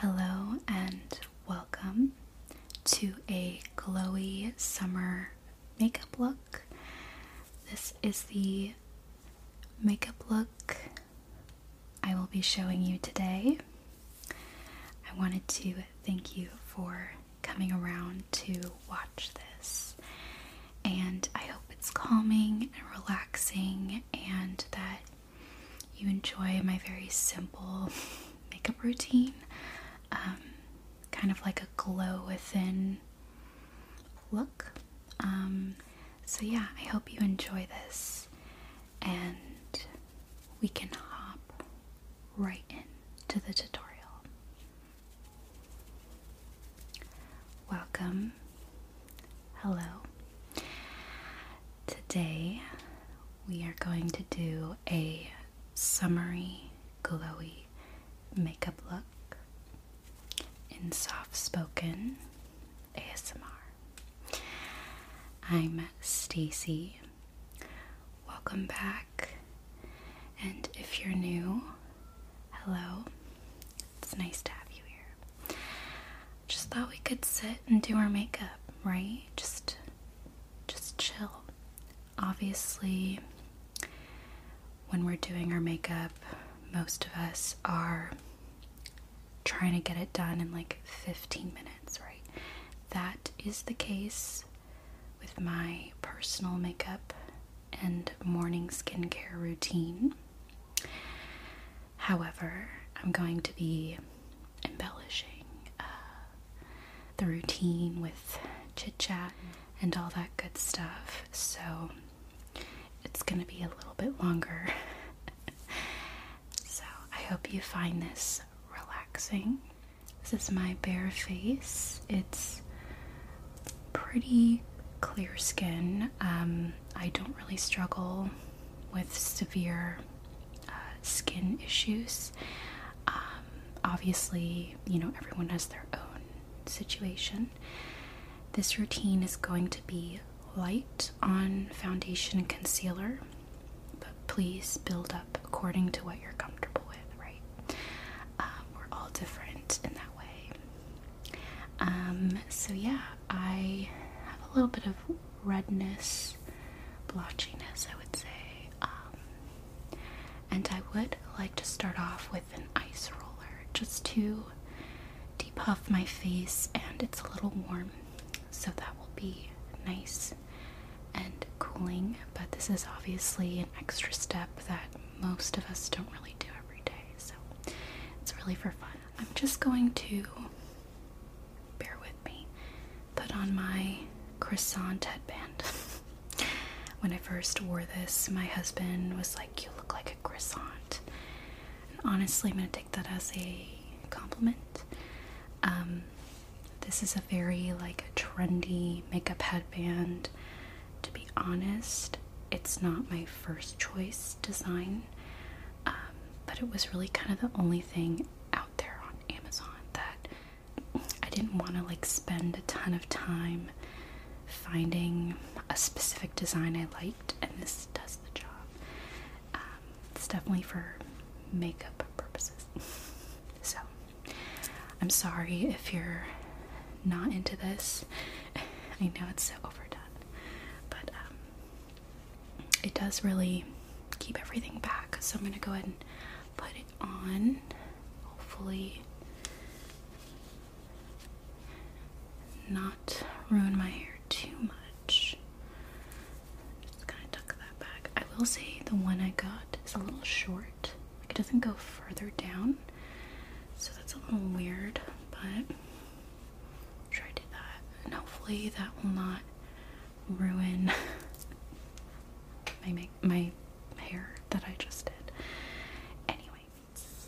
Hello and welcome to a glowy summer makeup look. This is the makeup look I will be showing you today. I wanted to thank you for coming around to watch this, and I hope it's calming and relaxing and that you enjoy my very simple makeup routine. Um, kind of like a glow within look. Um, so, yeah, I hope you enjoy this and we can hop right into the tutorial. Welcome. Hello. Today we are going to do a summery, glowy makeup look in soft spoken ASMR. I'm Stacy. Welcome back. And if you're new, hello. It's nice to have you here. Just thought we could sit and do our makeup, right? Just just chill. Obviously, when we're doing our makeup, most of us are trying to get it done in like 15 minutes, right? That is the case with my personal makeup and morning skincare routine. However, I'm going to be embellishing uh, the routine with chit chat and all that good stuff, so it's going to be a little bit longer. so, I hope you find this relaxing. This is my bare face. It's pretty clear skin. Um, I don't really struggle with severe uh, skin issues. Um, obviously, you know, everyone has their own situation. This routine is going to be light on foundation and concealer, but please build up according to what you're comfortable with, right? Um, we're all different in that way. Um, so, yeah, I have a little bit of redness, blotchiness, I would say. Um, and I would like to start off with an ice roller just to depuff my face, and it's a little warm, so that will be nice and cooling. But this is obviously an extra step that most of us don't really do every day, so it's really for fun. I'm just going to put on my croissant headband. when I first wore this, my husband was like, You look like a croissant. And honestly, I'm going to take that as a compliment. Um, this is a very like trendy makeup headband. To be honest, it's not my first choice design, um, but it was really kind of the only thing out there on Amazon that I didn't want to like spend a ton of time finding a specific design I liked, and this does the job. Um, it's definitely for makeup purposes. so, I'm sorry if you're not into this. I know it's so overdone, but um, it does really keep everything back. So I'm gonna go ahead and put it on. Hopefully, not ruin my hair too much. Just kind of tuck that back. I will say the one I got is a little short. Like it doesn't go further down, so that's a little weird. But try to do that, and hopefully that will not ruin my make my hair that I just did. Anyway,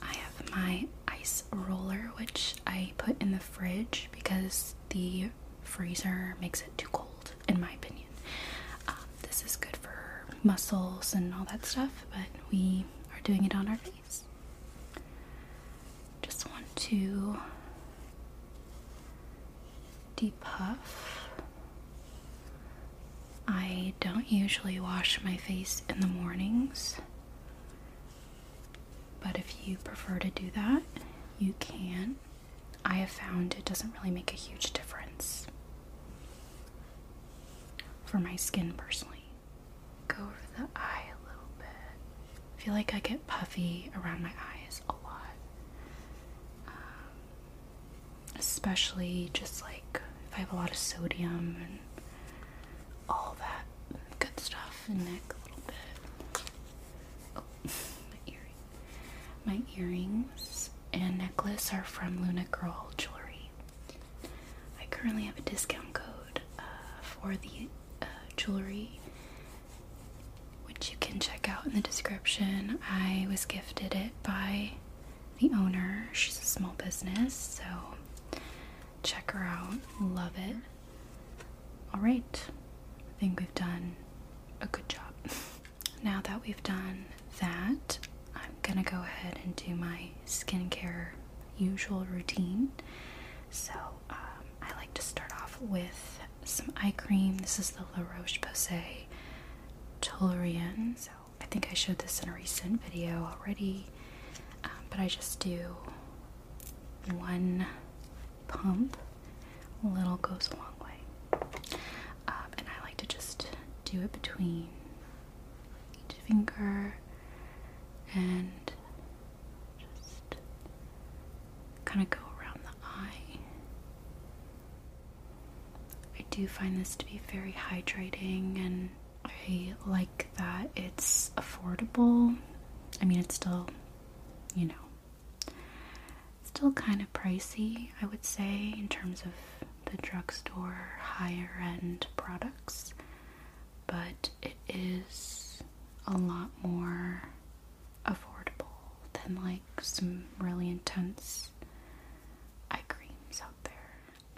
I have my ice roller, which I put in the fridge because the freezer makes it too cold, in my opinion. Um, this is good for muscles and all that stuff, but we are doing it on our face. Just want to depuff. I don't usually wash my face in the mornings, but if you prefer to do that, you can. I have found it doesn't really make a huge difference for my skin personally. Go over the eye a little bit. I feel like I get puffy around my eyes a lot. Um, especially just like if I have a lot of sodium and all that good stuff in neck a little bit. Oh, my. My earrings and necklace are from Luna Girl Jewelry. I currently have a discount code uh, for the uh, jewelry, which you can check out in the description. I was gifted it by the owner. She's a small business, so check her out. Love it. Alright, I think we've done a good job. now that we've done that, gonna go ahead and do my skincare usual routine. So, um, I like to start off with some eye cream. This is the La Roche Posay Toleriane. So, I think I showed this in a recent video already, um, but I just do one pump. A little goes a long way. Um, and I like to just do it between each finger and just kind of go around the eye. I do find this to be very hydrating and I like that it's affordable. I mean, it's still, you know, still kind of pricey, I would say, in terms of the drugstore higher end products, but it is a lot more than like some really intense eye creams out there.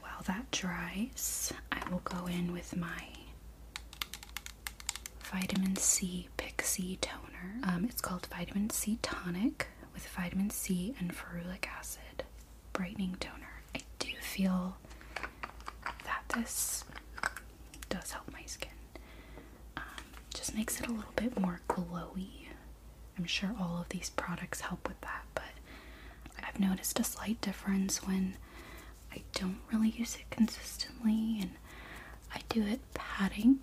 While that dries, I will go in with my vitamin C Pixi toner. Um, it's called Vitamin C Tonic with vitamin C and ferulic acid brightening toner. I do feel that this does help my skin. Um, just makes it a little bit more glowy. I'm sure all of these products help with that, but I've noticed a slight difference when I don't really use it consistently and I do it patting.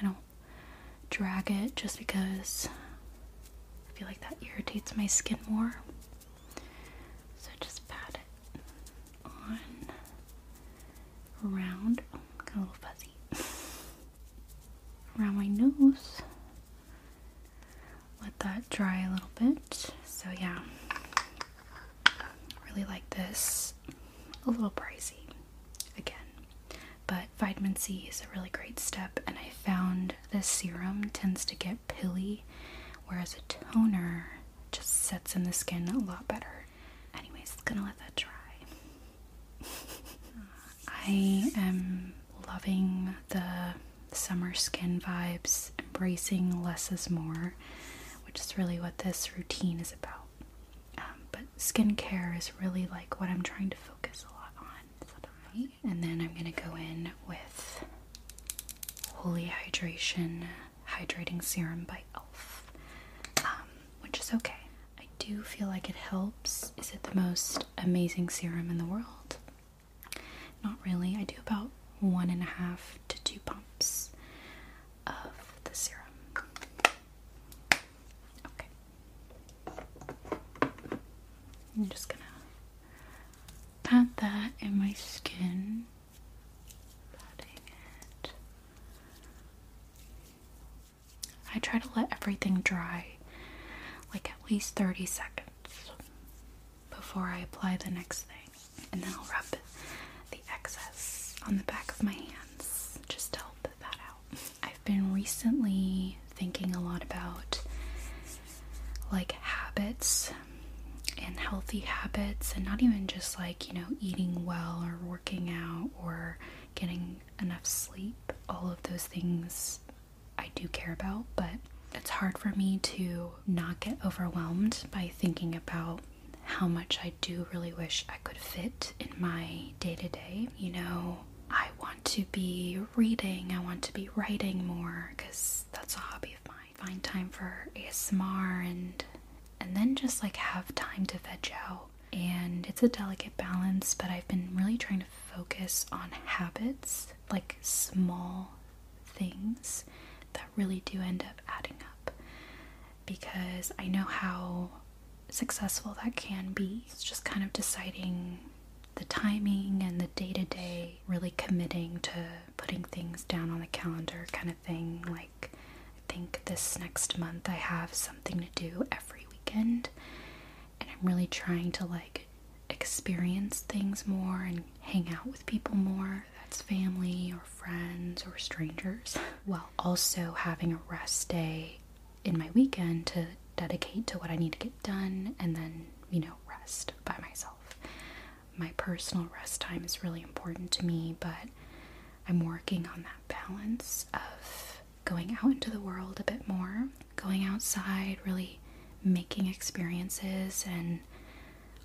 I don't drag it just because I feel like that irritates my skin more. So just pat it on around. Oh, got a little fuzzy. around my nose. That dry a little bit. So yeah. Really like this. A little pricey again. But vitamin C is a really great step and I found this serum tends to get pilly whereas a toner just sets in the skin a lot better. Anyways, gonna let that dry. I am loving the summer skin vibes, embracing less is more, is really what this routine is about. Um, but skincare is really like what I'm trying to focus a lot on. And then I'm gonna go in with Holy Hydration Hydrating Serum by e.l.f., um, which is okay. I do feel like it helps. Is it the most amazing serum in the world? Not really. I do about one and a half to two pumps of the serum. Okay. I'm just gonna pat that in my skin. Patting it. I try to let everything dry like at least 30 seconds before I apply the next thing. And then I'll rub the excess on the back of my hands just to help that out. I've been recently thinking a lot about like habits healthy habits, and not even just like, you know, eating well or working out or getting enough sleep. All of those things I do care about, but it's hard for me to not get overwhelmed by thinking about how much I do really wish I could fit in my day to day. You know, I want to be reading, I want to be writing more because that's a hobby of mine. Find time for ASMR and and then just like have time to veg out and it's a delicate balance, but I've been really trying to focus on habits, like small things that really do end up adding up. Because I know how successful that can be. It's just kind of deciding the timing and the day to day, really committing to putting things down on the calendar kind of thing. Like, I think this next month I have something to do every weekend, and I'm really trying to like experience things more and hang out with people more. That's family or friends or strangers, while also having a rest day in my weekend to dedicate to what I need to get done and then, you know, rest by myself. My personal rest time is really important to me, but I'm working on that balance of going out into the world a bit more, going outside, really making experiences, and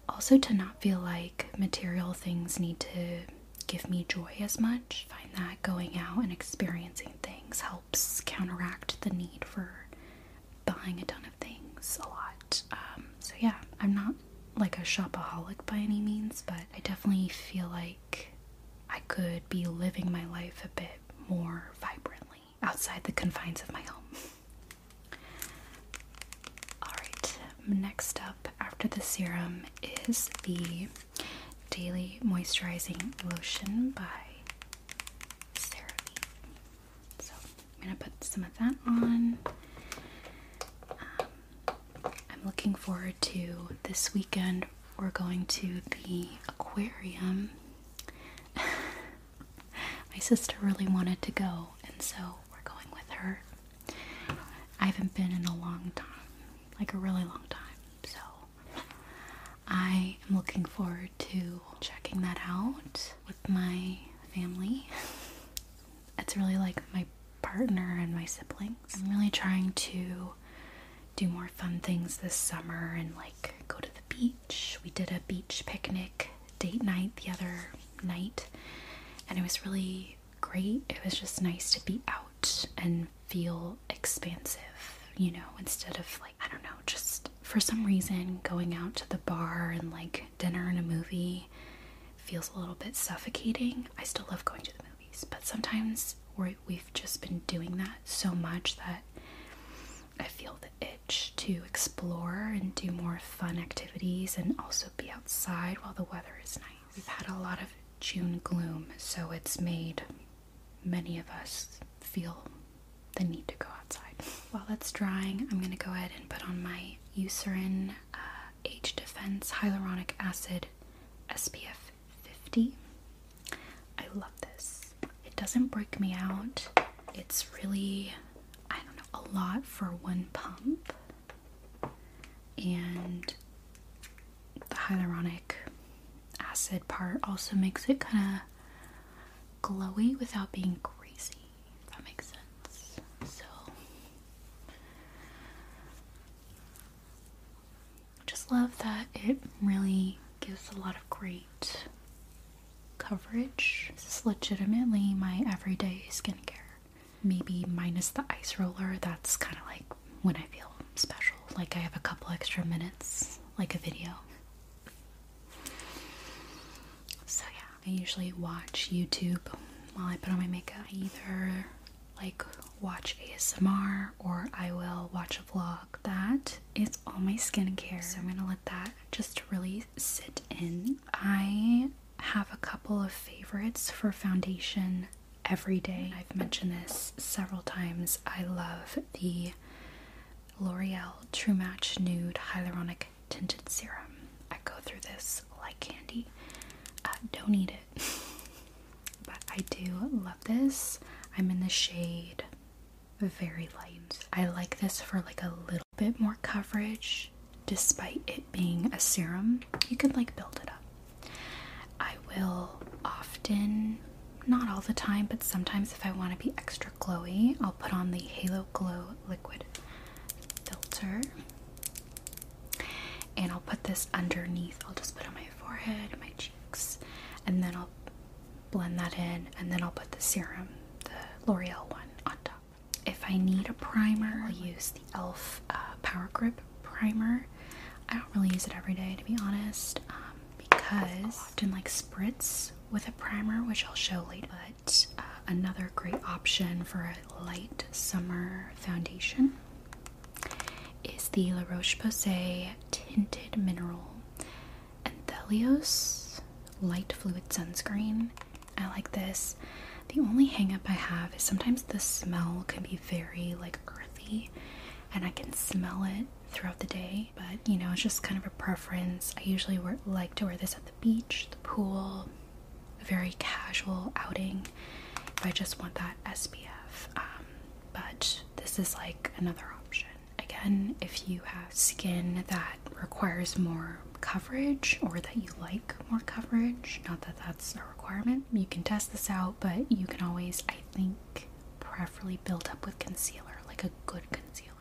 also to not feel like material things need to give me joy as much. I find that going out and experiencing things helps counteract the need for buying a ton of things a lot. Um, so, yeah, I'm not like a shopaholic by any means, but I definitely feel like I could be living my life a bit more vibrantly outside the confines of my home. Alright, next up after the serum is the Daily Moisturizing Lotion by CeraVe. So I'm gonna put some of that on. Um, I'm looking forward to this weekend. We're going to the aquarium. My sister really wanted to go, and so we're going with her. I haven't been in a long time, like a really long time, so I am looking forward to checking that out with my family. It's really like my partner and my siblings. I'm really trying to do more fun things this summer and like go to the beach. We did a beach picnic date night the other night and it was really great. It was just nice to be out and feel expansive, you know, instead of like, I don't know, just for some reason going out to the bar and like dinner and a movie feels a little bit suffocating. I still love going to the movies, but sometimes we we've just been doing that so much that I feel the itch to explore and do more fun activities and also be outside while the weather is nice. We've had a lot of June gloom, so it's made many of us feel the need to go outside. While that's drying, I'm going to go ahead and put on my Eucerin uh, Age Defense Hyaluronic Acid SPF 50. I love this. It doesn't break me out. It's really, I don't know, a lot for one pump. And the hyaluronic acid part also makes it kind of glowy without being greasy, if that makes sense. So, just love that it really gives a lot of great coverage. This is legitimately my everyday skincare. Maybe minus the ice roller, that's kind of like when I feel special. Like I have a couple extra minutes, like a video. So yeah, I usually watch YouTube while I put on my makeup. I either like watch ASMR or I will watch a vlog. That is all my skincare. So I'm gonna let that just really sit in. I have a couple of favorites for foundation every day. I've mentioned this several times. I love the L'Oreal True Match Nude Hyaluronic Tinted Serum. I go through this like candy. Uh, don't eat it. but I do love this. I'm in the shade very light. I like this for like a little bit more coverage despite it being a serum. You could like build it up. I will often, not all the time, but sometimes if I want to be extra glowy, I'll put on the Halo Glow liquid filter. And I'll put this underneath. I'll just put on my forehead my cheeks. And then I'll blend that in. And then I'll put the serum, L'Oreal one, on top. If I need a primer, I'll use the e.l.f. Uh, Power Grip Primer. I don't really use it every day, to be honest. Um, because I often like spritz with a primer, which I'll show later. But uh, another great option for a light summer foundation is the La Roche-Posay Tinted Mineral Anthelios Light Fluid Sunscreen. I like this. The only hangup I have is sometimes the smell can be very like earthy and I can smell it throughout the day, but you know, it's just kind of a preference. I usually like to wear this at the beach, the pool, a very casual outing if I just want that SPF. Um, but this is like another option. Again, if you have skin that requires more coverage or that you like more coverage, not that that's a requirement, you can test this out, but you can always, I think, preferably build up with concealer, like a good concealer.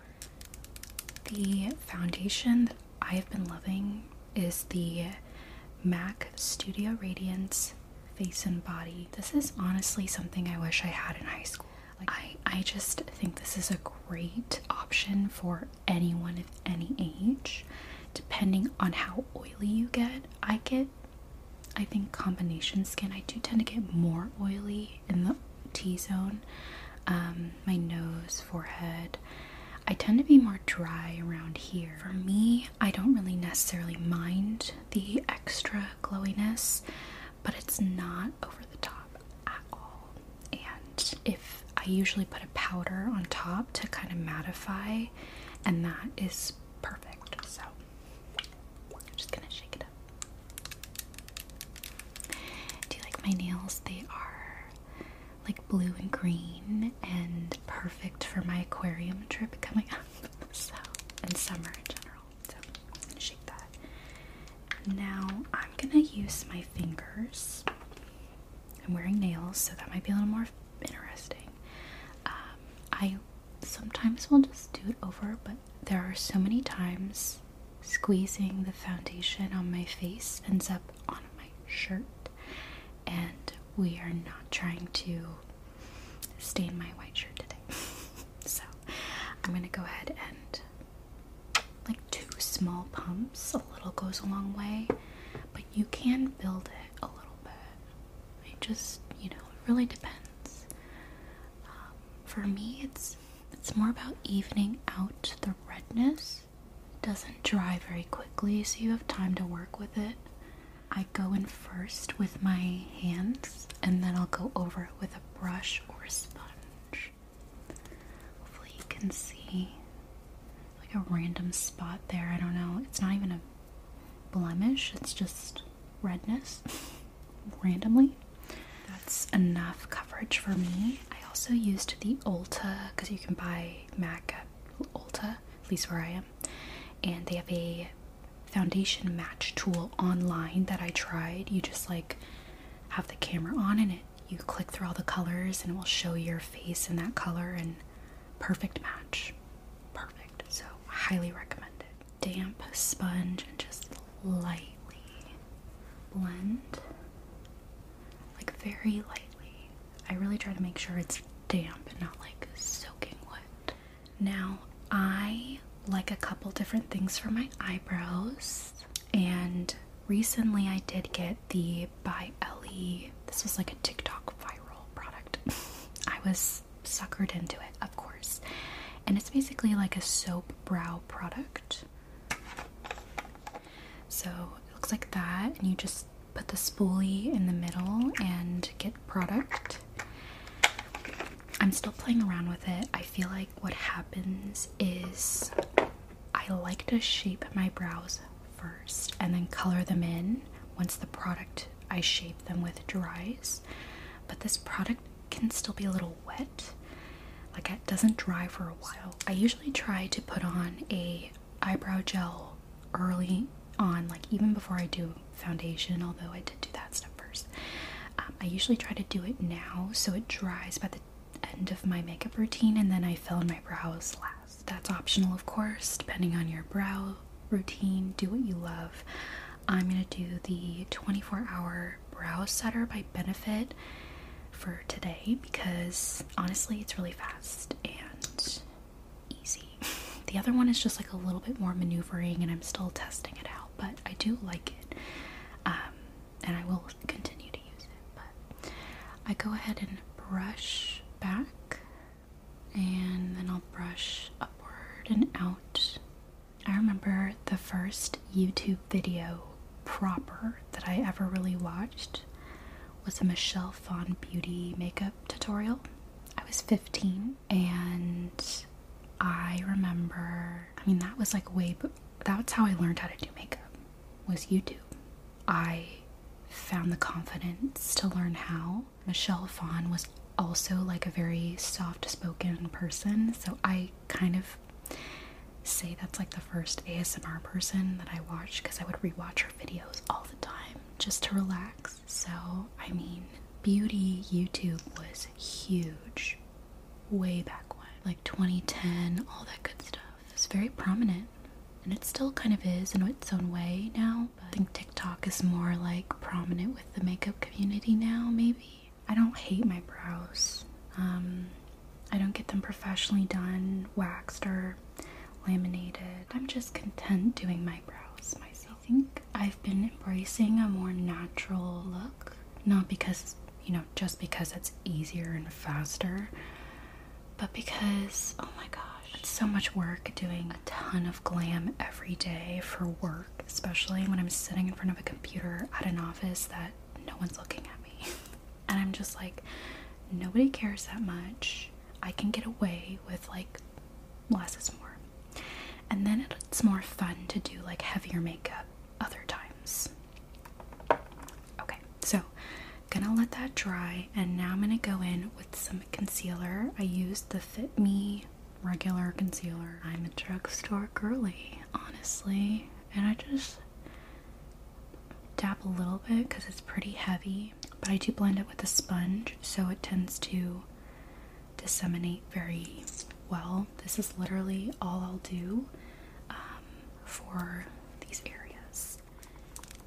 The foundation that I have been loving is the MAC Studio Radiance Face and Body. This is honestly something I wish I had in high school. Like, I, I just think this is a great option for anyone of any age, depending on how oily you get. I get, I think, combination skin. I do tend to get more oily in the T zone, um, my nose, forehead. I tend to be more dry around here. For me, I don't really necessarily mind the extra glowiness, but it's not over the top at all. And if I usually put a powder on top to kind of mattify, and that is perfect. So I'm just gonna shake it up. Do you like my They are like blue and green and perfect for my aquarium trip coming up. So, and summer in general. So, I'm gonna shake that. Now, I'm gonna use my fingers. I'm wearing nails, so that might be a little more interesting. Um, I sometimes will just do it over, but there are so many times squeezing the foundation on my face ends up on my shirt, and we are not trying to stain my white shirt today. so I'm gonna go ahead and like two small pumps, a little goes a long way, but you can build it a little bit. It just, you know, it really depends. Um, for me, it's it's more about evening out the redness. It doesn't dry very quickly, so you have time to work with it. I go in first with my hands and then I'll go over it with a brush or a sponge. Hopefully, you can see like a random spot there. I don't know. It's not even a blemish, it's just redness randomly. That's enough coverage for me. I also used the Ulta because you can buy MAC at Ulta, at least where I am, and they have a foundation match tool online that I tried. You just like have the camera on and it you click through all the colors and it will show your face in that color and perfect match. Perfect. So highly recommend it. Damp sponge and just lightly blend. Like very lightly. I really try to make sure it's damp and not like soaking wet. Now I like a couple different things for my eyebrows. And recently I did get the by Ellie. This was like a TikTok viral product. I was suckered into it, of course. And it's basically like a soap brow product. So it looks like that, and you just put the spoolie in the middle and get product. I'm still playing around with it. I feel like what happens is I like to shape my brows first and then color them in once the product I shape them with dries. But this product can still be a little wet. Like it doesn't dry for a while. I usually try to put on a eyebrow gel early on, like even before I do foundation, although I did do that stuff first. Um, I usually try to do it now so it dries by the end of my makeup routine and then I fill in my brows last. That's optional, of course, depending on your brow routine. Do what you love. I'm going to do the 24 hour brow setter by Benefit for today because honestly, it's really fast and easy. The other one is just like a little bit more maneuvering and I'm still testing it out, but I do like it. Um, and I will continue to use it. But I go ahead and brush back and then I'll brush upward and out. I remember the first YouTube video proper that I ever really watched was a Michelle Phan beauty makeup tutorial. I was 15 and I remember, I mean, that was like way, that's how I learned how to do makeup was YouTube. I found the confidence to learn how. Michelle Phan was also like a very soft spoken person, so I kind of say that's like the first ASMR person that I watched because I would rewatch her videos all the time just to relax. So, I mean, beauty YouTube was huge way back when, like 2010, all that good stuff. It's very prominent and it still kind of is in its own way now. But I think TikTok is more like prominent with the makeup community now, maybe. I don't hate my brows. Um, I don't get them professionally done, waxed, or laminated. I'm just content doing my brows myself. I think I've been embracing a more natural look. Not because, you know, just because it's easier and faster, but because, oh my gosh, it's so much work doing a ton of glam every day for work, especially when I'm sitting in front of a computer at an office that no one's looking at. And I'm just like, nobody cares that much. I can get away with like less is more. And then it's more fun to do like heavier makeup other times. Okay, so gonna let that dry and now I'm gonna go in with some concealer. I used the Fit Me regular concealer. I'm a drugstore girly, honestly, and I just dab a little bit because it's pretty heavy, but I do blend it with a sponge so it tends to disseminate very well. This is literally all I'll do um, for these areas.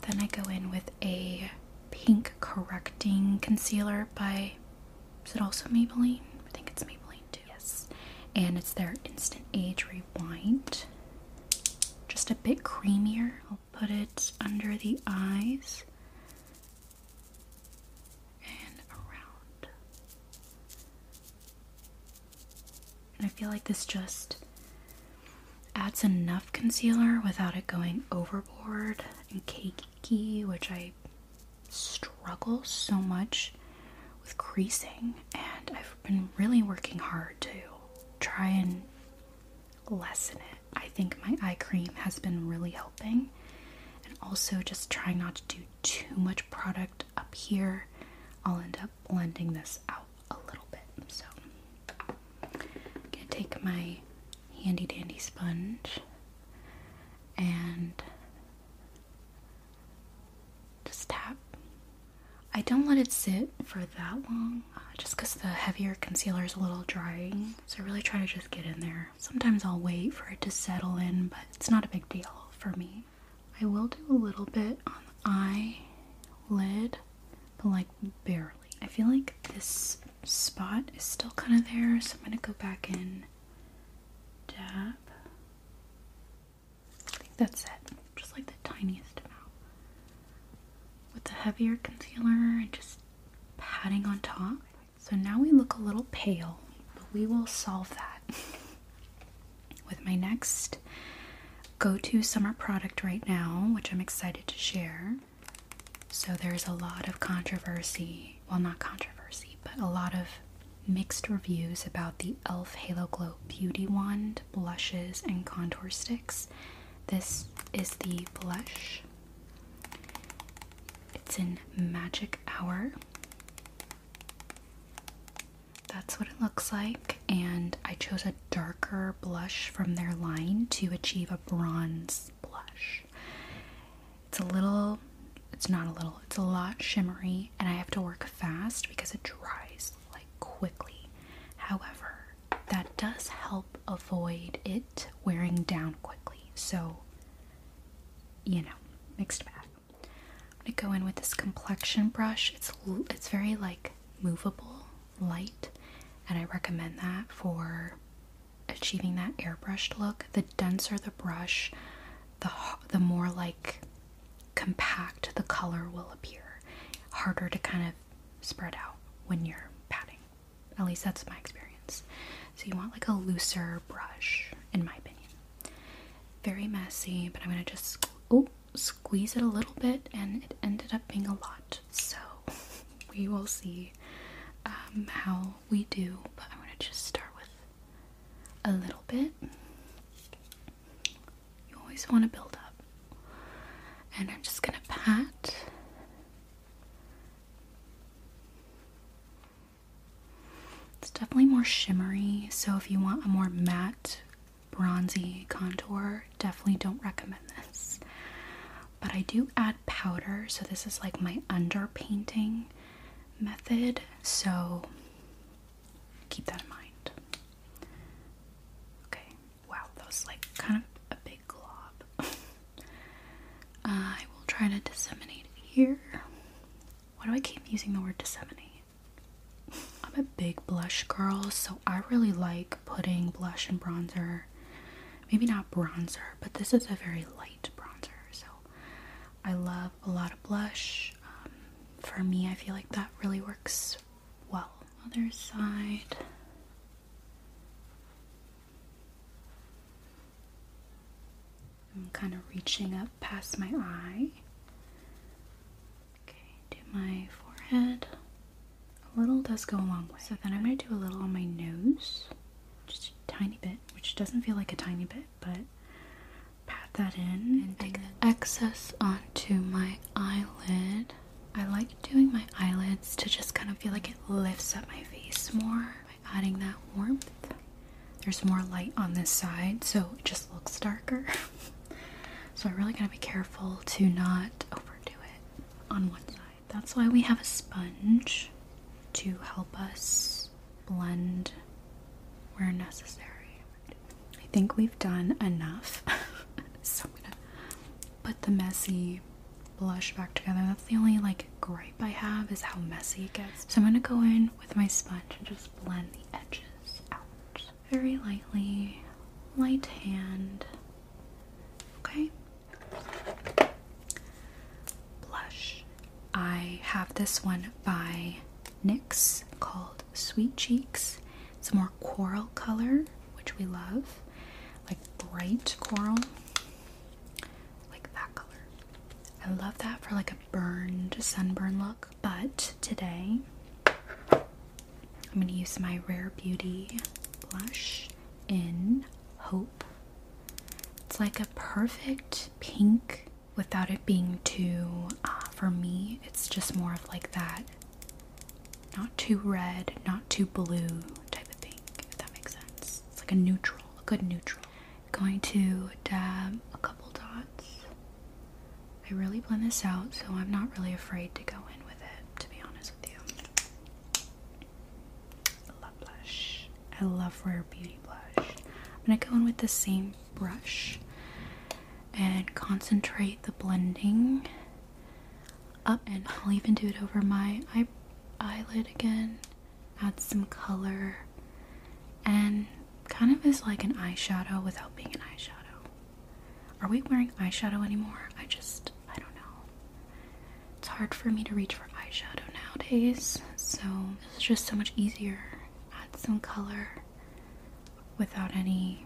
Then I go in with a pink correcting concealer by, is it also Maybelline? I think it's Maybelline too. Yes. And it's their Instant Age Rewind. Just a bit creamier. I'll put it under the eyes I feel like this just adds enough concealer without it going overboard and cakey, which I struggle so much with creasing, and I've been really working hard to try and lessen it. I think my eye cream has been really helping, and also just trying not to do too much product up here. I'll end up blending this out a little bit. So, I'm gonna take my handy dandy sponge and just tap. I don't let it sit for that long uh, just because the heavier concealer is a little drying. So I really try to just get in there. Sometimes I'll wait for it to settle in, but it's not a big deal for me. I will do a little bit on the eyelid, but like barely. I feel like this spot is still kind of there, so I'm gonna go back in, dab. I think that's it, just like the tiniest amount. With the heavier concealer and just patting on top. So now we look a little pale, but we will solve that with my next go to summer product right now, which I'm excited to share. So there's a lot of controversy, well, not controversy, but a lot of mixed reviews about the e.l.f. Halo Glow Beauty Wand blushes and contour sticks. This is the blush. It's in Magic Hour. That's what it looks like, and I chose a darker blush from their line to achieve a bronze blush. It's a little, it's not a little, it's a lot shimmery, and I have to work fast because it dries like quickly. However, that does help avoid it wearing down quickly. So, you know, mixed bag. I'm gonna go in with this complexion brush. It's it's very like movable, light, and I recommend that for achieving that airbrushed look. The denser the brush, the the more like compact the color will appear. Harder to kind of spread out. when you're patting. At least that's my experience. So you want like a looser brush, in my opinion. Very messy, but I'm gonna just oh, squeeze it a little bit, and it ended up being a lot. So we will see um, how we do. But I'm gonna just start with a little bit. You always want to build up, and I'm just gonna pat. It's definitely more shimmery, so if you want a more matte, bronzy contour, definitely don't recommend this. But I do add powder, so this is like my underpainting method, so keep that in mind. Okay, wow, that was like kind of a big glob. I will try to disseminate here. Why do I keep using the word disseminate? I'm a big blush girl, so I really like putting blush and bronzer. Maybe not bronzer, but this is a very light bronzer, so I love a lot of blush. Um, for me, I feel like that really works well. Other side. I'm kind of reaching up past my eye. My forehead. A little does go a long way. So then I'm going to do a little on my nose. Just a tiny bit, which doesn't feel like a tiny bit, but pat that in and take the excess onto my eyelid. I like doing my eyelids to just kind of feel like it lifts up my face more by adding that warmth. There's more light on this side, so it just looks darker. so I really gotta be careful to not overdo it on one side. That's why we have a sponge to help us blend where necessary. I think we've done enough. so I'm gonna put the messy blush back together. That's the only like gripe I have is how messy it gets. So I'm gonna go in with my sponge and just blend the edges out very lightly, light hand. Okay. Blush. I have this one by NYX called Sweet Cheeks. It's a more coral color, which we love, like bright coral, like that color. I love that for like a burned sunburn look. But today, I'm going to use my Rare Beauty blush in Hope. It's like a perfect pink without it being too, uh, for me, it's just more of like that not too red, not too blue type of pink, if that makes sense. It's like a neutral, a good neutral. Going to dab a couple dots. I really blend this out, so I'm not really afraid to go in with it, to be honest with you. Love blush. I love Rare Beauty blush. I'm gonna go in with the same brush and concentrate the blending up, and I'll even do it over my eye eyelid again, add some color, and kind of is like an eyeshadow without being an eyeshadow. Are we wearing eyeshadow anymore? I just, I don't know. It's hard for me to reach for eyeshadow nowadays, so it's just so much easier. Add some color without any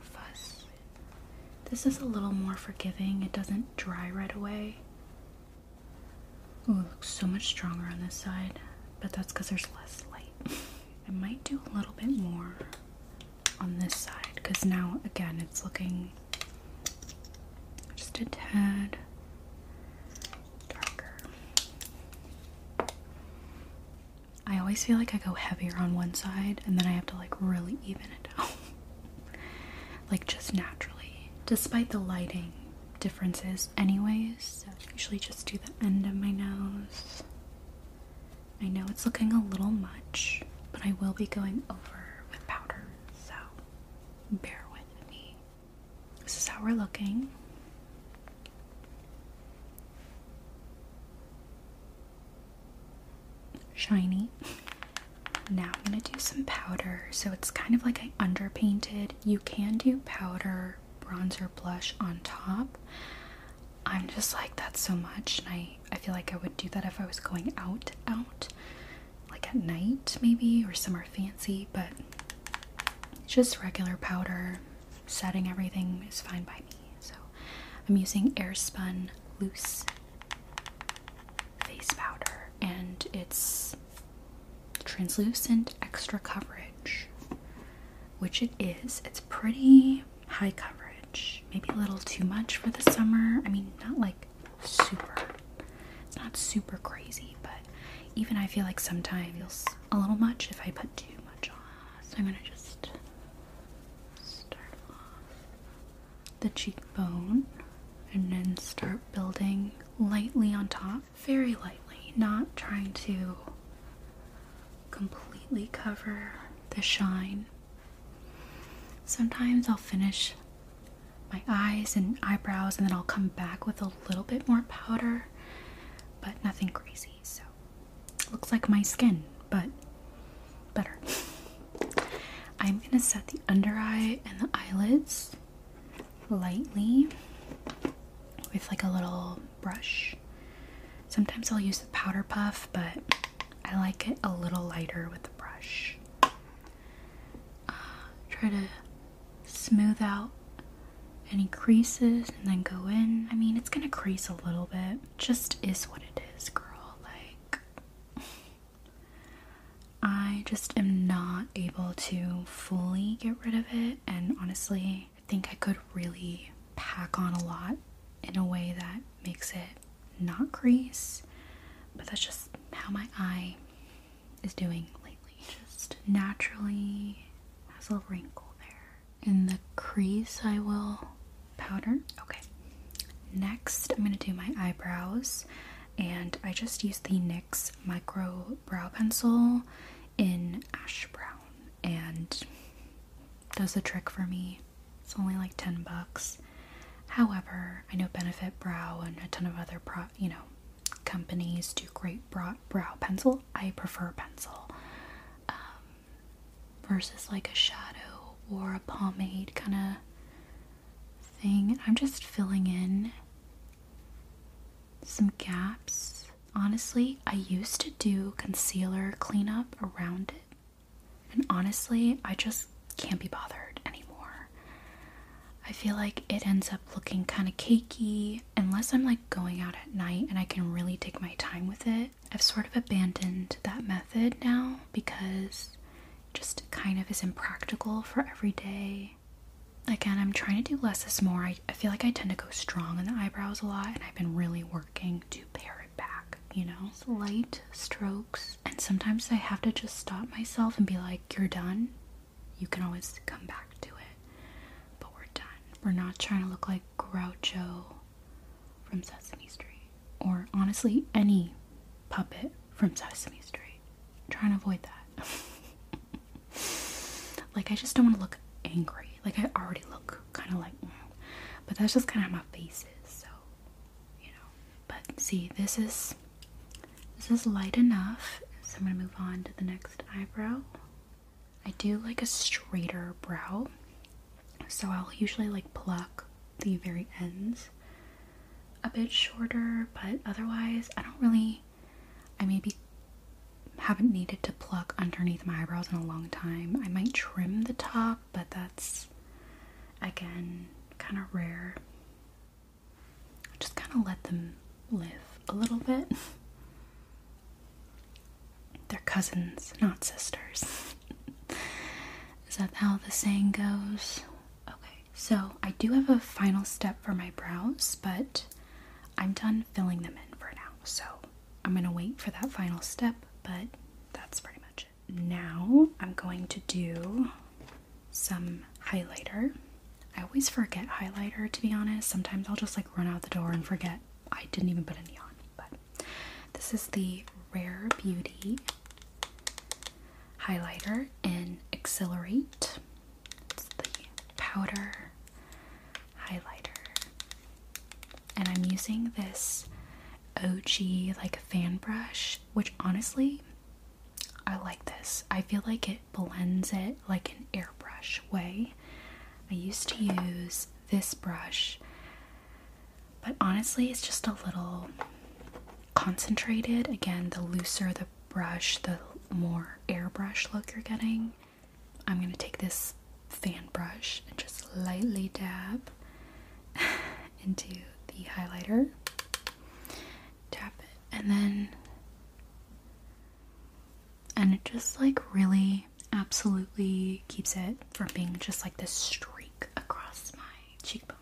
fuss. This is a little more forgiving, it doesn't dry right away. Oh, it looks so much stronger on this side, but that's because there's less light. I might do a little bit more on this side because now, again, it's looking just a tad darker. I always feel like I go heavier on one side and then I have to like really even it out. like just naturally, despite the lighting differences anyways. So usually just do the end of my nose. I know it's looking a little much, but I will be going over with powder, so bear with me. This is how we're looking. Shiny. Now I'm gonna do some powder. So it's kind of like I underpainted. You can do powder bronzer blush on top. I'm just like, that's so much. And I, I feel like I would do that if I was going out, out. Like at night, maybe, or somewhere fancy, but just regular powder. Setting everything is fine by me. So I'm using Airspun Loose face powder, and it's translucent extra coverage, which it is. It's pretty high coverage, maybe a little too much for the summer. I mean, not like super, it's not super crazy, but even I feel like sometimes feels a little much if I put too much on. So I'm gonna just start off the cheekbone and then start building lightly on top, very lightly, not trying to completely cover the shine. Sometimes I'll finish my eyes and eyebrows and then I'll come back with a little bit more powder, but nothing crazy. So, looks like my skin, but better. I'm gonna set the under eye and the eyelids lightly with like a little brush. Sometimes I'll use the powder puff, but I like it a little lighter with the brush. Uh, try to smooth out any creases and then go in. I mean, it's gonna crease a little bit. Just is what it is, girl. Like, I just am not able to fully get rid of it, and honestly, I think I could really pack on a lot in a way that makes it not crease, but that's just how my eye is doing lately. Just naturally has a wrinkle there. In the crease, I will powder. Okay. Next, I'm going to do my eyebrows, and I just use the NYX Micro Brow Pencil in ash brown, and does the trick for me. It's only like 10 bucks. However, I know Benefit Brow and a ton of other pro, you know, companies do great brow, brow pencil. I prefer pencil um, versus like a shadow or a pomade kind of I'm just filling in some gaps. Honestly, I used to do concealer cleanup around it, and honestly, I just can't be bothered anymore. I feel like it ends up looking kind of cakey unless I'm like going out at night and I can really take my time with it. I've sort of abandoned that method now because just kind of is impractical for every day. Again, I'm trying to do less is more. I, I feel like I tend to go strong in the eyebrows a lot, and I've been really working to pare it back, you know? light strokes, and sometimes I have to just stop myself and be like, You're done. You can always come back to it. But we're done. We're not trying to look like Groucho from Sesame Street, or honestly, any puppet from Sesame Street. I'm trying to avoid that. like, I just don't want to look angry. Like, I already look kind of like, mm. but that's just kind of how my face is, so, you know. But see, this is this is light enough, so I'm gonna move on to the next eyebrow. I do like a straighter brow, so I'll usually like pluck the very ends a bit shorter, but otherwise, I don't really. I maybe haven't needed to pluck underneath my eyebrows in a long time. I might trim the top, but that's again kind of rare. Just kind of let them live a little bit. They're cousins, not sisters. Is that how the saying goes? Okay, so I do have a final step for my brows, but I'm done filling them in for now. So I'm gonna wait for that final step, but that's pretty much it. Now I'm going to do some highlighter. I always forget highlighter to be honest. Sometimes I'll just like run out the door and forget I didn't even put any on. But this is the Rare Beauty highlighter in Accelerate. It's the powder highlighter. And I'm using this OG like fan brush, which honestly I like this. I feel like it blends it like an airbrush way. I used to use this brush, but honestly, it's just a little concentrated. Again, the looser the brush, the more airbrush look you're getting, I'm gonna take this fan brush and just lightly dab into the highlighter. Tap it, and then, and it just like really absolutely keeps it from being just like this cheekbone.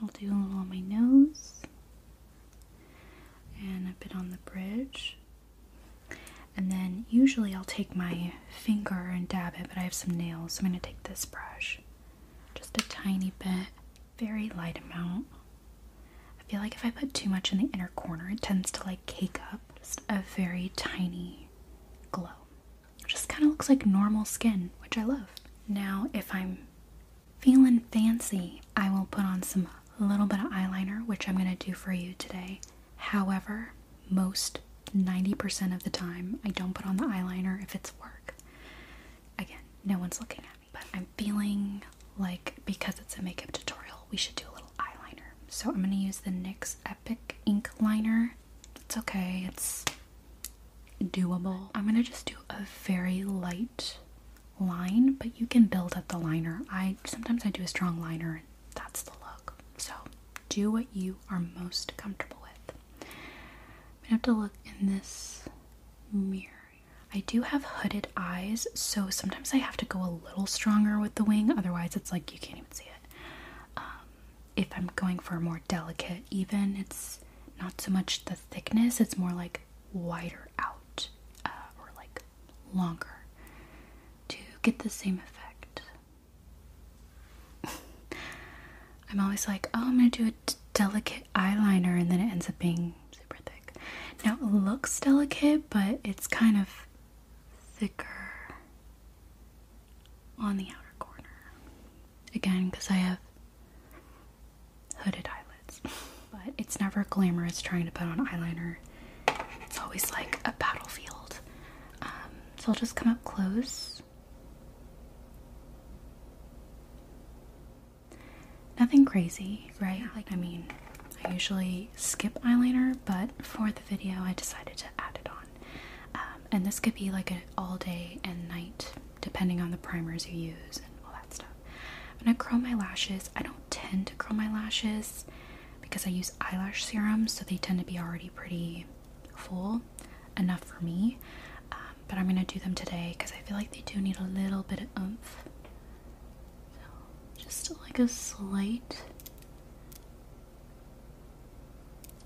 I'll do a little on my nose and a bit on the bridge. And then usually I'll take my finger and dab it, but I have some nails, so I'm going to take this brush. Just a tiny bit, very light amount. I feel like if I put too much in the inner corner, it tends to like cake up. Just a very tiny glow. just kind of looks like normal skin, which I love. Now, if I'm feeling fancy, I will put on some little bit of eyeliner, which I'm going to do for you today. However, most 90% of the time, I don't put on the eyeliner if it's work. Again, no one's looking at me, but I'm feeling like because it's a makeup tutorial, we should do a little eyeliner. So I'm going to use the NYX Epic Ink Liner. It's okay, it's doable. I'm going to just do a very light line, but you can build up the liner. I sometimes I do a strong liner and that's the look. So do what you are most comfortable with. I'm gonna have to look in this mirror. I do have hooded eyes, so sometimes I have to go a little stronger with the wing, otherwise, it's like you can't even see it. Um, if I'm going for a more delicate, even, it's not so much the thickness, it's more like wider out uh, or like longer get the same effect. I'm always like, oh, I'm gonna do a delicate eyeliner, and then it ends up being super thick. Now, it looks delicate, but it's kind of thicker on the outer corner. Again, because I have hooded eyelids. But it's never glamorous trying to put on eyeliner. It's always like a battlefield. Um, so I'll just come up close. Nothing crazy, right? Like, I mean, I usually skip eyeliner, but for the video, I decided to add it on. Um, and this could be like an all day and night, depending on the primers you use and all that stuff. I'm gonna curl my lashes. I don't tend to curl my lashes because I use eyelash serums, so they tend to be already pretty full enough for me. Um, but I'm gonna do them today because I feel like they do need a little bit of oomph. Just like a slight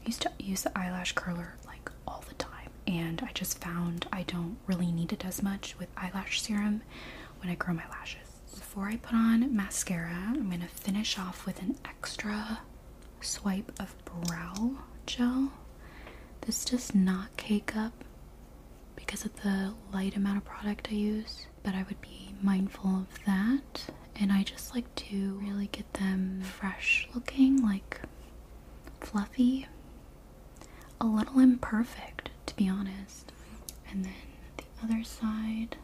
I used to use the eyelash curler like all the time, and I just found I don't really need it as much with eyelash serum when I grow my lashes. Before I put on mascara, I'm gonna finish off with an extra swipe of brow gel. This does not cake up because of the light amount of product I use, but I would be mindful of that. And I just like to really get them fresh looking, like fluffy a little imperfect, to be honest. And then the other side.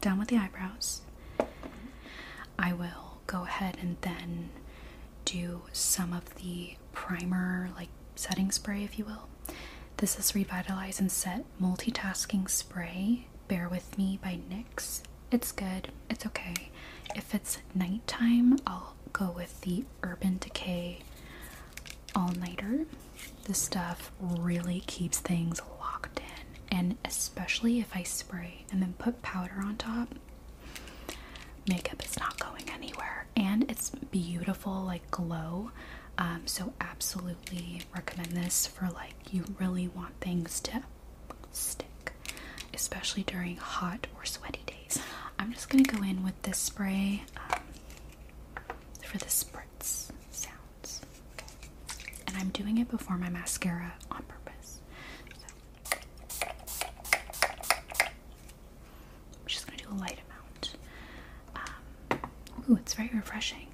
Down with the eyebrows. I will go ahead and then do some of the primer, like setting spray, if you will. This is Revitalize and Set Multitasking Spray. Bare With Me by NYX. It's good. It's okay. If it's nighttime, I'll go with the Urban Decay All Nighter. This stuff really keeps things locked in, and especially if I spray and then put powder on top, makeup is not going anywhere, and it's beautiful, like glow. Um, so, absolutely recommend this for like you really want things to stick, especially during hot or sweaty days. I'm just gonna go in with this spray um, for the spritz sounds. And I'm doing it before my mascara on purpose. I'm just gonna do a light amount. Um, ooh, it's very refreshing.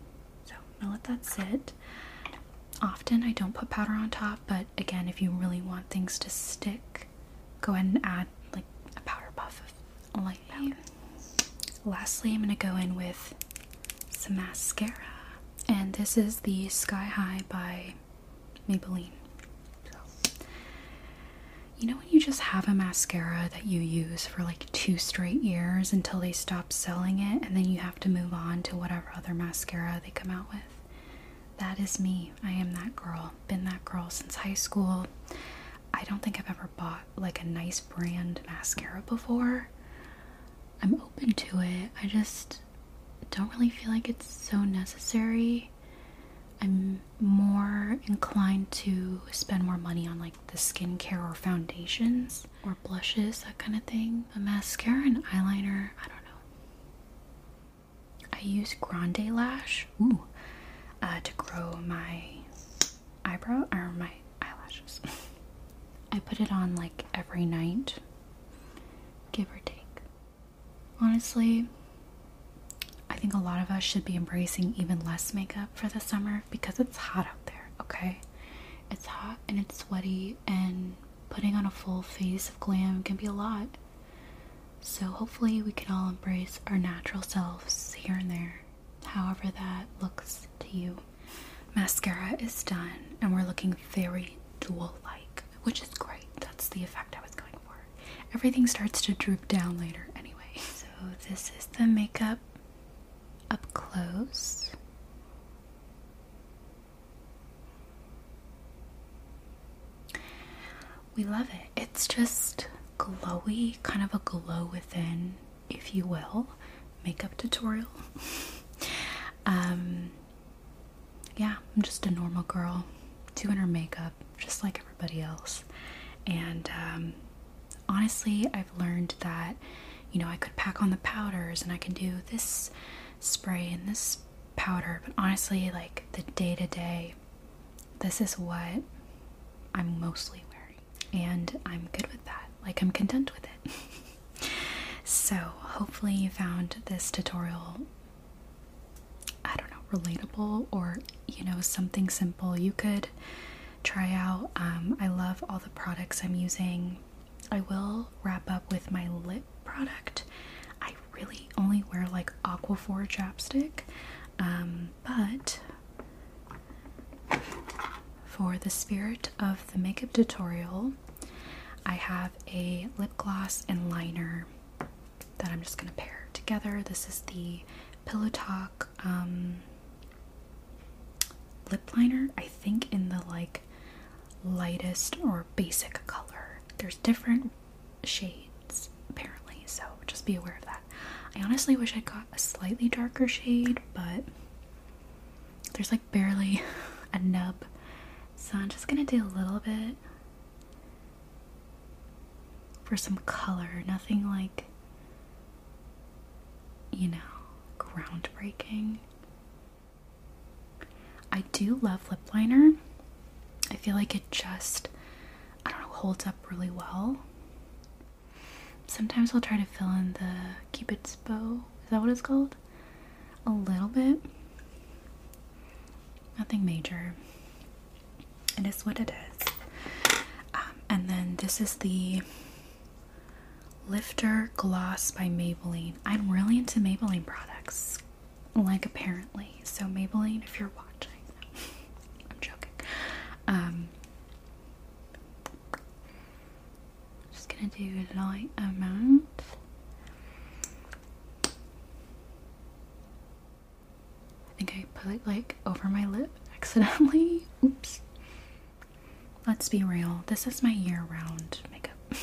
So I'm gonna let that sit. Often I don't put powder on top, but again, if you really want things to stick, go ahead and add like a powder puff powder. Lastly, I'm gonna go in with some mascara, and this is the Sky High by Maybelline. You know when you just have a mascara that you use for like two straight years until they stop selling it and then you have to move on to whatever other mascara they come out with? That is me. I am that girl. Been that girl since high school. I don't think I've ever bought like a nice brand mascara before. I'm open to it. I just don't really feel like it's so necessary. I'm more inclined to spend more money on like the skincare or foundations or blushes, that kind of thing. A mascara and eyeliner, I don't know. I use Grande Lash ooh, uh, to grow my eyebrow or my eyelashes. I put it on like every night, give or take. Honestly, I think a lot of us should be embracing even less makeup for the summer because it's hot out there, okay? It's hot and it's sweaty, and putting on a full face of glam can be a lot. So, hopefully, we can all embrace our natural selves here and there, however that looks to you. Mascara is done, and we're looking very dual like, which is great. That's the effect I was going for. Everything starts to droop down later this is the makeup up close. We love it. It's just glowy, kind of a glow within, if you will, makeup tutorial. um, yeah, I'm just a normal girl doing her makeup just like everybody else. And um, honestly, I've learned that, you know, I could pack on the powders and I can do this spray and this powder, but honestly, like the day to day, this is what I'm mostly wearing, and I'm good with that. Like, I'm content with it. so, hopefully, you found this tutorial, I don't know, relatable or you know, something simple you could try out. Um, I love all the products I'm using. I will wrap up with my lip product. I really only wear like Aquaphor chapstick, um, but for the spirit of the makeup tutorial, I have a lip gloss and liner that I'm just gonna pair together. This is the Pillow Talk um, lip liner, I think in the like lightest or basic color. There's different shades just be aware of that. I honestly wish I got a slightly darker shade, but there's like barely a nub. So I'm just gonna do a little bit for some color, nothing like, you know, groundbreaking. I do love lip liner. I feel like it just, I don't know, holds up really well. Sometimes I'll try to fill in the Cupid's bow. Is that what it's called? A little bit. Nothing major. It is what it is. Um, and then this is the Lifter Gloss by Maybelline. I'm really into Maybelline products, like apparently. So Maybelline, if you're watching, I'm joking. Um, just gonna do a light amount. I think I put it like over my lip accidentally. Oops. Let's be real. This is my year-round makeup.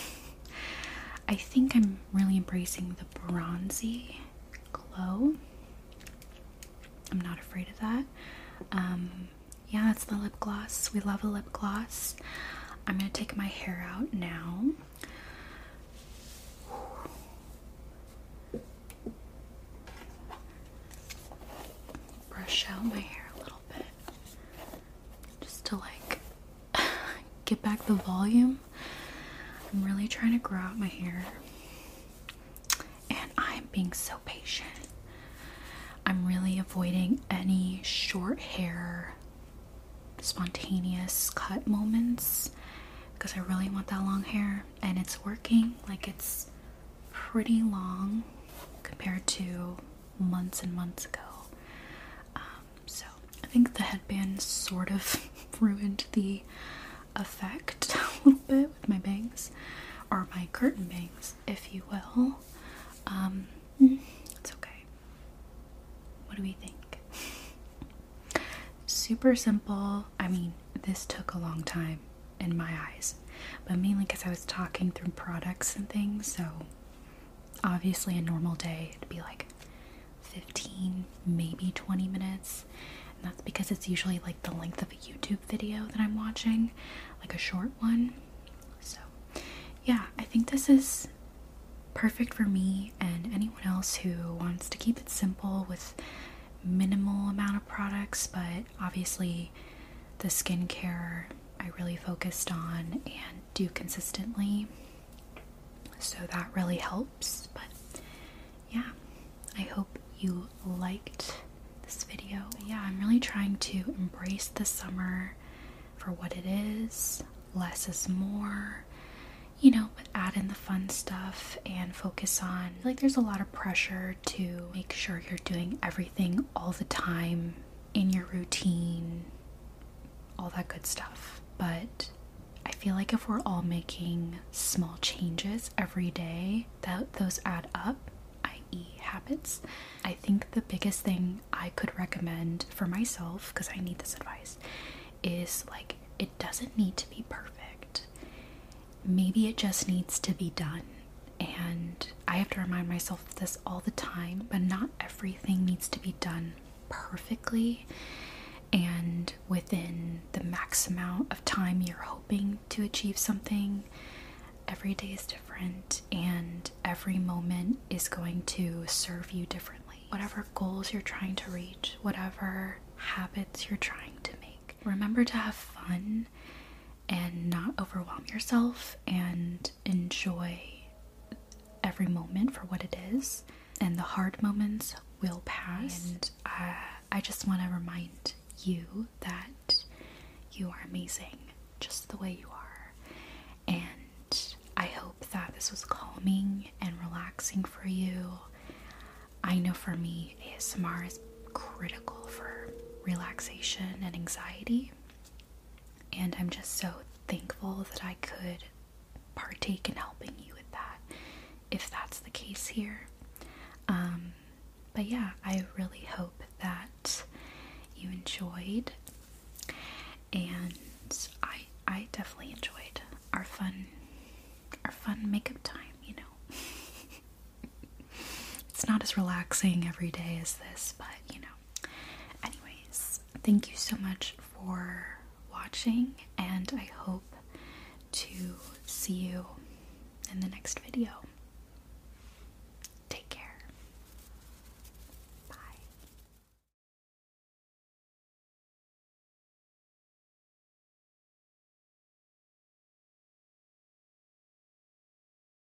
I think I'm really embracing the bronzy glow. I'm not afraid of that. Um, yeah, that's the lip gloss. We love a lip gloss. I'm gonna take my hair out now. Brush out my hair a little bit just to like get back the volume. I'm really trying to grow out my hair, and I'm being so patient. I'm really avoiding any short hair, spontaneous cut moments because I really want that long hair, and it's working. Like, it's pretty long compared to months and months ago. Think the headband sort of ruined the effect a little bit with my bangs, or my curtain bangs, if you will. Um, it's okay. What do we think? Super simple. I mean, this took a long time in my eyes, but mainly because I was talking through products and things, so obviously a normal day it'd be like 15 maybe 20 minutes that's because it's usually like the length of a youtube video that i'm watching like a short one so yeah i think this is perfect for me and anyone else who wants to keep it simple with minimal amount of products but obviously the skincare i really focused on and do consistently so that really helps. But yeah, I hope you liked this video. yeah, I'm really trying to embrace the summer for what it is. Less is more, you know, but add in the fun stuff and focus on like there's a lot of pressure to make sure you're doing everything all the time in your routine, all that good stuff. But I feel like if we're all making small changes every day, that those add up, i.e., habits. I think the biggest thing I could recommend for myself, because I need this advice, is like it doesn't need to be perfect. Maybe it just needs to be done. And I have to remind myself of this all the time, but not everything needs to be done perfectly and within the max amount of time you're hoping to achieve something. Every day is different, and every moment is going to serve you differently. Whatever goals you're trying to reach, whatever habits you're trying to make, remember to have fun and not overwhelm yourself and enjoy every moment for what it is. And the hard moments will pass. And uh, I just want to remind you that you are amazing just the way you are. And this was calming and relaxing for you. I know for me, ASMR is critical for relaxation and anxiety. And I'm just so thankful that I could partake in helping you with that, if that's the case here. Um, but yeah, I really hope that you enjoyed. And I I definitely enjoyed our fun our fun makeup time, you know. it's not as relaxing every day as this, but you know. Anyways, thank you so much for watching and I hope to see you in the next video.